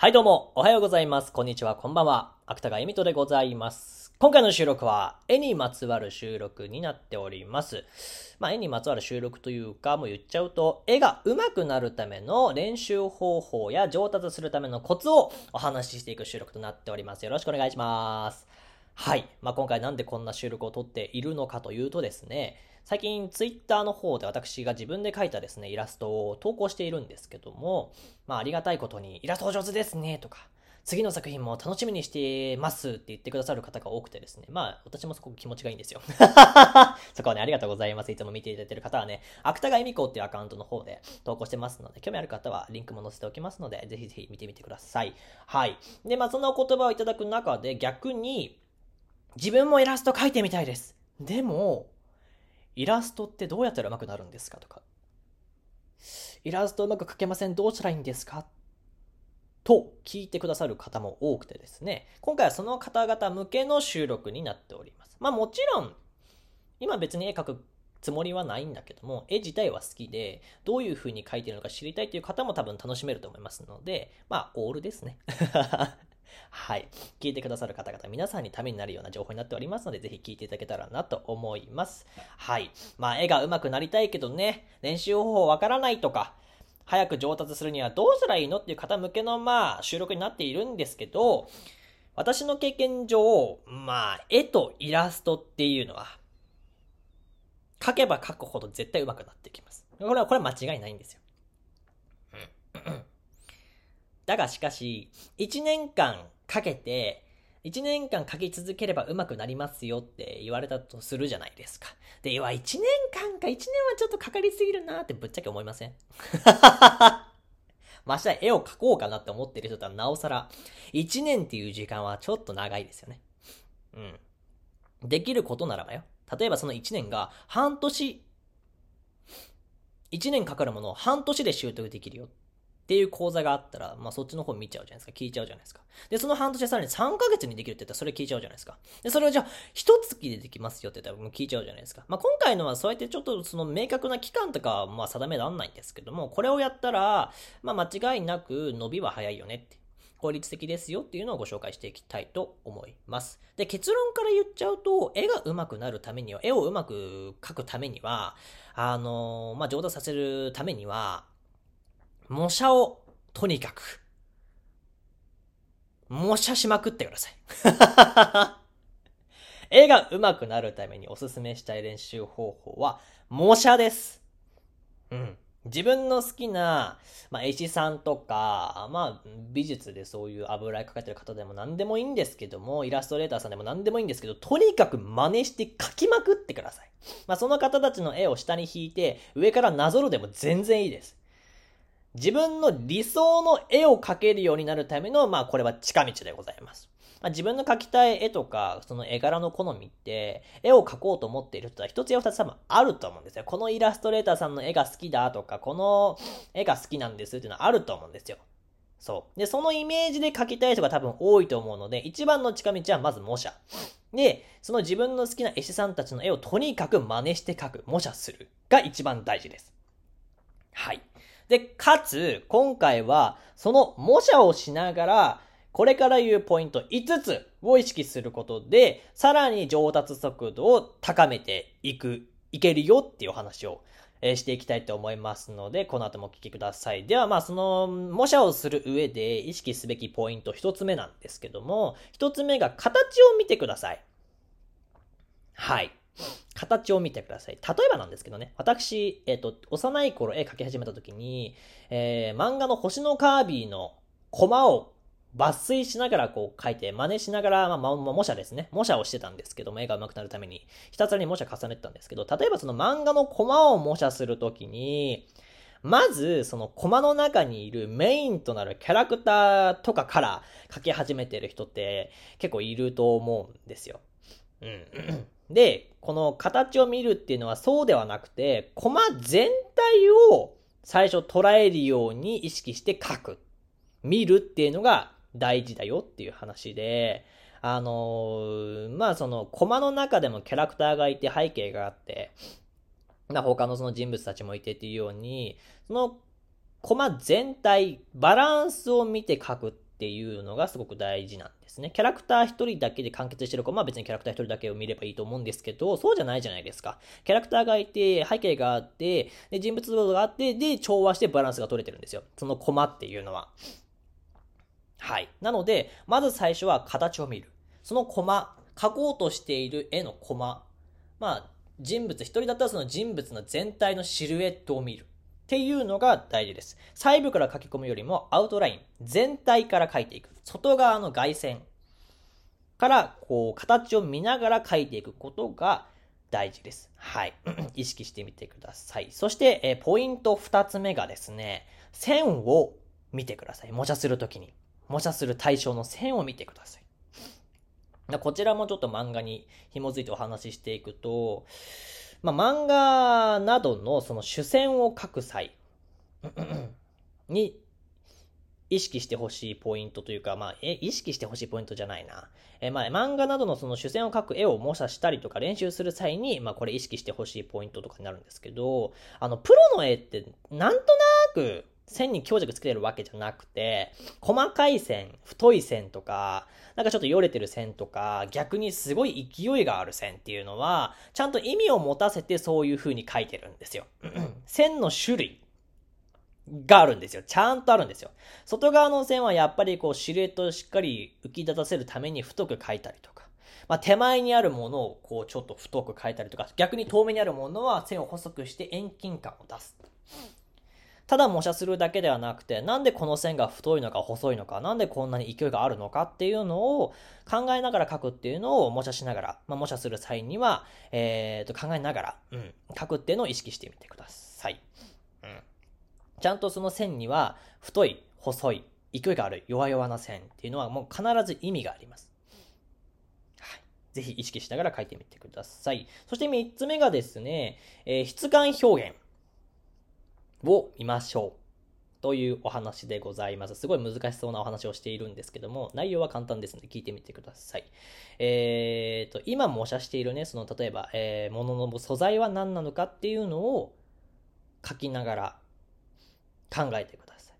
はいどうも、おはようございます。こんにちは、こんばんは。芥川由美とでございます。今回の収録は、絵にまつわる収録になっております。まあ、絵にまつわる収録というか、もう言っちゃうと、絵が上手くなるための練習方法や上達するためのコツをお話ししていく収録となっております。よろしくお願いします。はい。まあ、今回なんでこんな収録を撮っているのかというとですね、最近ツイッターの方で私が自分で描いたですね、イラストを投稿しているんですけども、まあありがたいことに、イラスト上手ですねとか、次の作品も楽しみにしてますって言ってくださる方が多くてですね、まあ私もすごく気持ちがいいんですよ。そこはね、ありがとうございます。いつも見ていただいている方はね、芥川恵美子っていうアカウントの方で投稿してますので、興味ある方はリンクも載せておきますので、ぜひぜひ見てみてください。はい。で、まあそのお言葉をいただく中で逆に、自分もイラスト描いてみたいです。でも、イラストってどうやったら上手くなるんですかとか。イラストうまく描けません。どうしたらいいんですか？と聞いてくださる方も多くてですね、今回はその方々向けの収録になっております。まあもちろん、今別に絵描くつもりはないんだけども、絵自体は好きで、どういう風に描いてるのか知りたいという方も多分楽しめると思いますので、まあ、オールですね。はい。聞いてくださる方々、皆さんにためになるような情報になっておりますので、ぜひ聞いていただけたらなと思います。はい。まあ、絵が上手くなりたいけどね、練習方法わからないとか、早く上達するにはどうしたらいいのっていう方向けの、まあ、収録になっているんですけど、私の経験上、まあ、絵とイラストっていうのは、描けば描くほど絶対上手くなってきます。これは、これは間違いないんですよ。だがしかし、1年間かけて、1年間書き続ければ上手くなりますよって言われたとするじゃないですか。で、いや、1年間か、1年はちょっとかかりすぎるなってぶっちゃけ思いません？ましてや絵を描こうかなって思ってる人とはなおさら、1年っていう時間はちょっと長いですよね。うん。できることならばよ。例えばその1年が半年、1年かかるものを半年で習得できるよっっていう講座があったら、まあそっちの方見ちゃうじゃないですか。聞いちゃうじゃないですか。で、その半年でさらに3ヶ月にできるって言ったらそれ聞いちゃうじゃないですか。で、それをじゃあ、一月でできますよって言ったらもう聞いちゃうじゃないですか。まあ今回のはそうやってちょっとその明確な期間とかはまあ定めらんないんですけども、これをやったら、まあ間違いなく伸びは早いよねって。効率的ですよっていうのをご紹介していきたいと思います。で、結論から言っちゃうと、絵が上手くなるためには、絵を上手く描くためには、あのまあ、上達させるためには、模写をとにかく、模写しまくってください。絵が上手くなるためにおすすめしたい練習方法は、模写です。うん。自分の好きな、まあ、絵師さんとか、まあ、美術でそういう油絵描かれてる方でも何でもいいんですけども、イラストレーターさんでも何でもいいんですけど、とにかく真似して描きまくってください。まあ、その方たちの絵を下に引いて、上からなぞるでも全然いいです。自分の理想の絵を描けるようになるための、まあ、これは近道でございます。まあ、自分の描きたい絵とか、その絵柄の好みって、絵を描こうと思っている人は一つや二つ多分あると思うんですよ。このイラストレーターさんの絵が好きだとか、この絵が好きなんですっていうのはあると思うんですよ。そう。で、そのイメージで描きたい人が多分多いと思うので、一番の近道はまず模写。で、その自分の好きな絵師さんたちの絵をとにかく真似して描く、模写するが一番大事です。はい。で、かつ、今回は、その模写をしながら、これから言うポイント5つを意識することで、さらに上達速度を高めていく、いけるよっていうお話を、えーしていきたいと思いますので、この後もお聞きください。では、まあ、その、模写をする上で意識すべきポイント1つ目なんですけども、1つ目が形を見てください。はい。形を見てください。例えばなんですけどね、私、えっ、と、幼い頃絵描き始めた時に、えー漫画の星のカービィのコマを抜粋しながらこう描いて、真似しながら、まあ、まま模写ですね。模写をしてたんですけども、絵が上手くなるために、ひたすらに模写重ねてたんですけど、例えばその漫画のコマを模写するときに、まず、そのコマの中にいるメインとなるキャラクターとかから描き始めてる人って結構いると思うんですよ。うん。で、この形を見るっていうのはそうではなくて、コマ全体を最初捉えるように意識して描く。見るっていうのが大事だよっていう話で、あのーまあその、コマの中でもキャラクターがいて背景があって、まあ他のその人物たちもいてっていうように、そのコマ全体、バランスを見て描くっっていうのがすごく大事なんですね。キャラクター一人だけで完結してる子、まあ別にキャラクター一人だけを見ればいいと思うんですけど、そうじゃないじゃないですか。キャラクターがいて、背景があって、で、人物像があって、で、調和してバランスが取れてるんですよ。そのコマっていうのは。はい。なので、まず最初は形を見る。そのコマ、描こうとしている絵のコマ。まあ、人物、一人だったらその人物の全体のシルエットを見る。っていうのが大事です。細部から書き込むよりもアウトライン、全体から書いていく。外側の外線からこう形を見ながら書いていくことが大事です。はい。意識してみてください。そして、えポイント二つ目がですね、線を見てください。模写するときに。模写する対象の線を見てください。こちらもちょっと漫画に紐づいてお話ししていくと、まあ、漫画などのその主戦を書く際に意識してほしいポイントというか、まあ、え、意識してほしいポイントじゃないな。え、まあ、漫画などのその主戦を書く絵を模写したりとか練習する際に、まあ、これ意識してほしいポイントとかになるんですけど、あの、プロの絵って、なんとなく、線に強弱つけてるわけじゃなくて、細かい線、太い線とか、なんかちょっとよれてる線とか、逆にすごい勢いがある線っていうのは、ちゃんと意味を持たせてそういう風に書いてるんですよ。線の種類があるんですよ。ちゃんとあるんですよ。外側の線はやっぱりこうシルエットをしっかり浮き立たせるために太く書いたりとか、まあ、手前にあるものをこうちょっと太く書いたりとか、逆に遠目にあるものは線を細くして遠近感を出す。ただ模写するだけではなくて、なんでこの線が太いのか細いのか、なんでこんなに勢いがあるのかっていうのを考えながら書くっていうのを模写しながら、まあ、模写する際には、えー、と考えながら、うん、書くっていうのを意識してみてください。うん。ちゃんとその線には、太い、細い、勢いがある、弱々な線っていうのはもう必ず意味があります。はい。ぜひ意識しながら書いてみてください。そして三つ目がですね、えー、質感表現。を見ましょう。というお話でございます。すごい難しそうなお話をしているんですけども、内容は簡単ですので聞いてみてください。えっ、ー、と、今模写しているね、その例えば、えー、物の素材は何なのかっていうのを書きながら考えてください。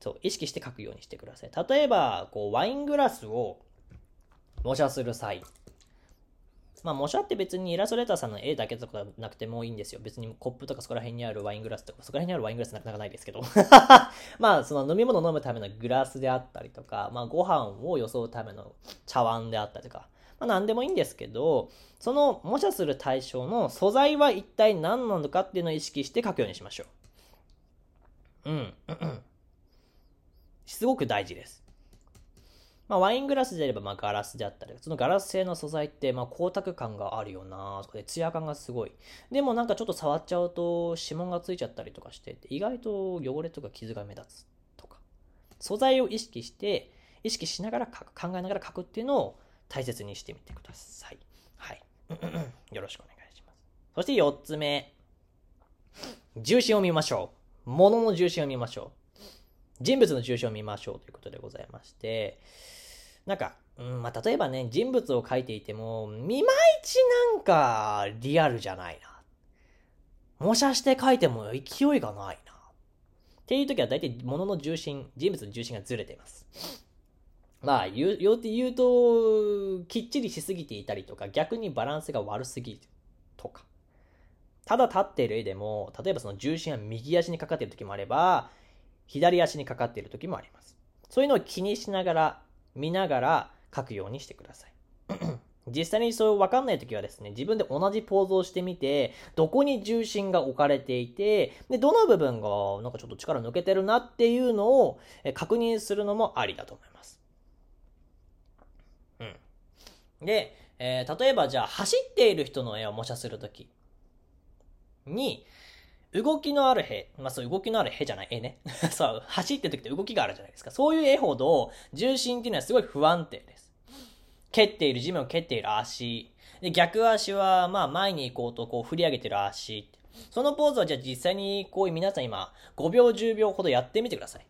そう、意識して書くようにしてください。例えば、こう、ワイングラスを模写する際、まあ、模写って別にイラストレーターさんの絵だけとかなくてもいいんですよ。別にコップとかそこら辺にあるワイングラスとか、そこら辺にあるワイングラスなかなかないですけど。まあ、その飲み物飲むためのグラスであったりとか、まあ、ご飯をよそうための茶碗であったりとか、まあ、何でもいいんですけど、その模写する対象の素材は一体何なのかっていうのを意識して書くようにしましょう。うん。すごく大事です。まあ、ワイングラスであれば、まあ、ガラスであったり、そのガラス製の素材って、まあ、光沢感があるよなとかで、ツヤ感がすごい。でもなんかちょっと触っちゃうと、指紋がついちゃったりとかしてて、意外と汚れとか傷が目立つとか。素材を意識して、意識しながら書く、考えながら書くっていうのを大切にしてみてください。はい。よろしくお願いします。そして4つ目。重心を見ましょう。物の重心を見ましょう。人物の重心を見ましょうということでございまして、なんか、うん、まあ、例えばね、人物を描いていても、見まいちなんか、リアルじゃないな。模写して描いても勢いがないな。っていう時は大体物の重心、人物の重心がずれています。まあ、言う、言うて言うと、きっちりしすぎていたりとか、逆にバランスが悪すぎるとか。ただ立っている絵でも、例えばその重心が右足にかかっている時もあれば、左足にかかっている時もあります。そういうのを気にしながら見ながら書くようにしてください。実際にそうわかんない時はですね、自分で同じポーズをしてみて、どこに重心が置かれていて、で、どの部分がなんかちょっと力抜けてるなっていうのを確認するのもありだと思います。うん。で、えー、例えばじゃあ走っている人の絵を模写するときに、動きのある絵、まあそう動きのある絵じゃない、絵ね。そう、走ってる時って動きがあるじゃないですか。そういう絵ほど重心っていうのはすごい不安定です。蹴っている、地面を蹴っている足。で、逆足は、まあ前に行こうとこう振り上げてる足。そのポーズはじゃあ実際にこう皆さん今5秒10秒ほどやってみてください。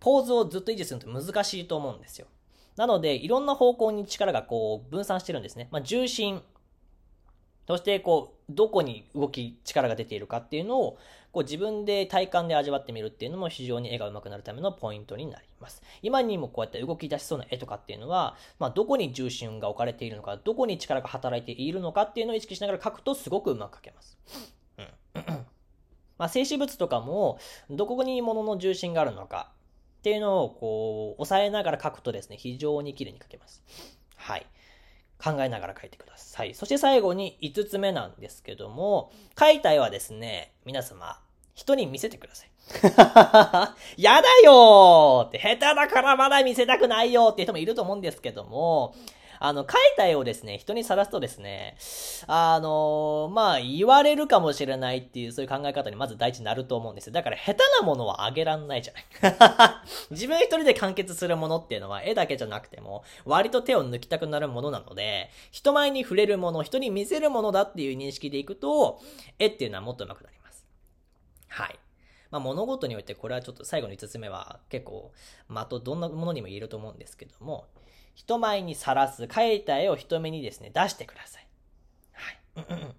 ポーズをずっと維持するのって難しいと思うんですよ。なので、いろんな方向に力がこう分散してるんですね。まあ重心。そして、こう、どこに動き、力が出ているかっていうのを、こう自分で体感で味わってみるっていうのも非常に絵が上手くなるためのポイントになります。今にもこうやって動き出しそうな絵とかっていうのは、まあ、どこに重心が置かれているのか、どこに力が働いているのかっていうのを意識しながら描くとすごくうまく描けます。うん。まあ、静止物とかも、どこに物の重心があるのかっていうのをこう、押さえながら描くとですね、非常に綺麗に描けます。はい。考えながら書いてください。そして最後に5つ目なんですけども、書いた絵はですね、皆様、人に見せてください。やだよーって、下手だからまだ見せたくないよって人もいると思うんですけども、あの、描いた絵をですね、人にさらすとですね、あの、まあ、言われるかもしれないっていう、そういう考え方にまず第一になると思うんですよ。だから、下手なものはあげらんないじゃない。自分一人で完結するものっていうのは、絵だけじゃなくても、割と手を抜きたくなるものなので、人前に触れるもの、人に見せるものだっていう認識でいくと、絵っていうのはもっと上手くなります。はい。まあ、物事において、これはちょっと最後の5つ目は結構、まとどんなものにも言えると思うんですけども、人前にさらす、描いた絵を人目にですね、出してください。はい。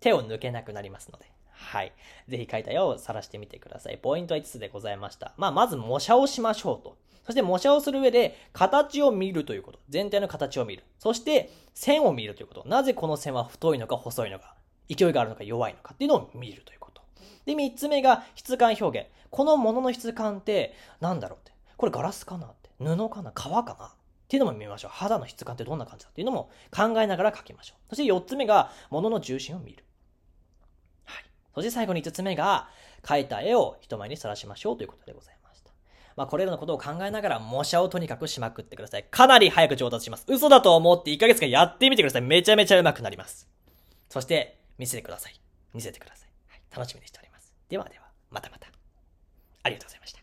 手を抜けなくなりますので。はい。ぜひ描いた絵を晒してみてください。ポイントは5つでございました。まあ、まず模写をしましょうと。そして模写をする上で、形を見るということ。全体の形を見る。そして、線を見るということ。なぜこの線は太いのか細いのか、勢いがあるのか弱いのかっていうのを見るということ。で、3つ目が質感表現。このものの質感って、何だろうって。これガラスかなって。布かな革かなっていうのも見ましょう。肌の質感ってどんな感じだっていうのも考えながら描きましょう。そして4つ目が、物の重心を見る。はい。そして最後に5つ目が、描いた絵を人前にさらしましょうということでございました。まあ、これらのことを考えながら、模写をとにかくしまくってください。かなり早く上達します。嘘だと思って1ヶ月間やってみてください。めちゃめちゃ上手くなります。そして、見せてください。見せてください。はい。楽しみにしております。ではでは、またまた。ありがとうございました。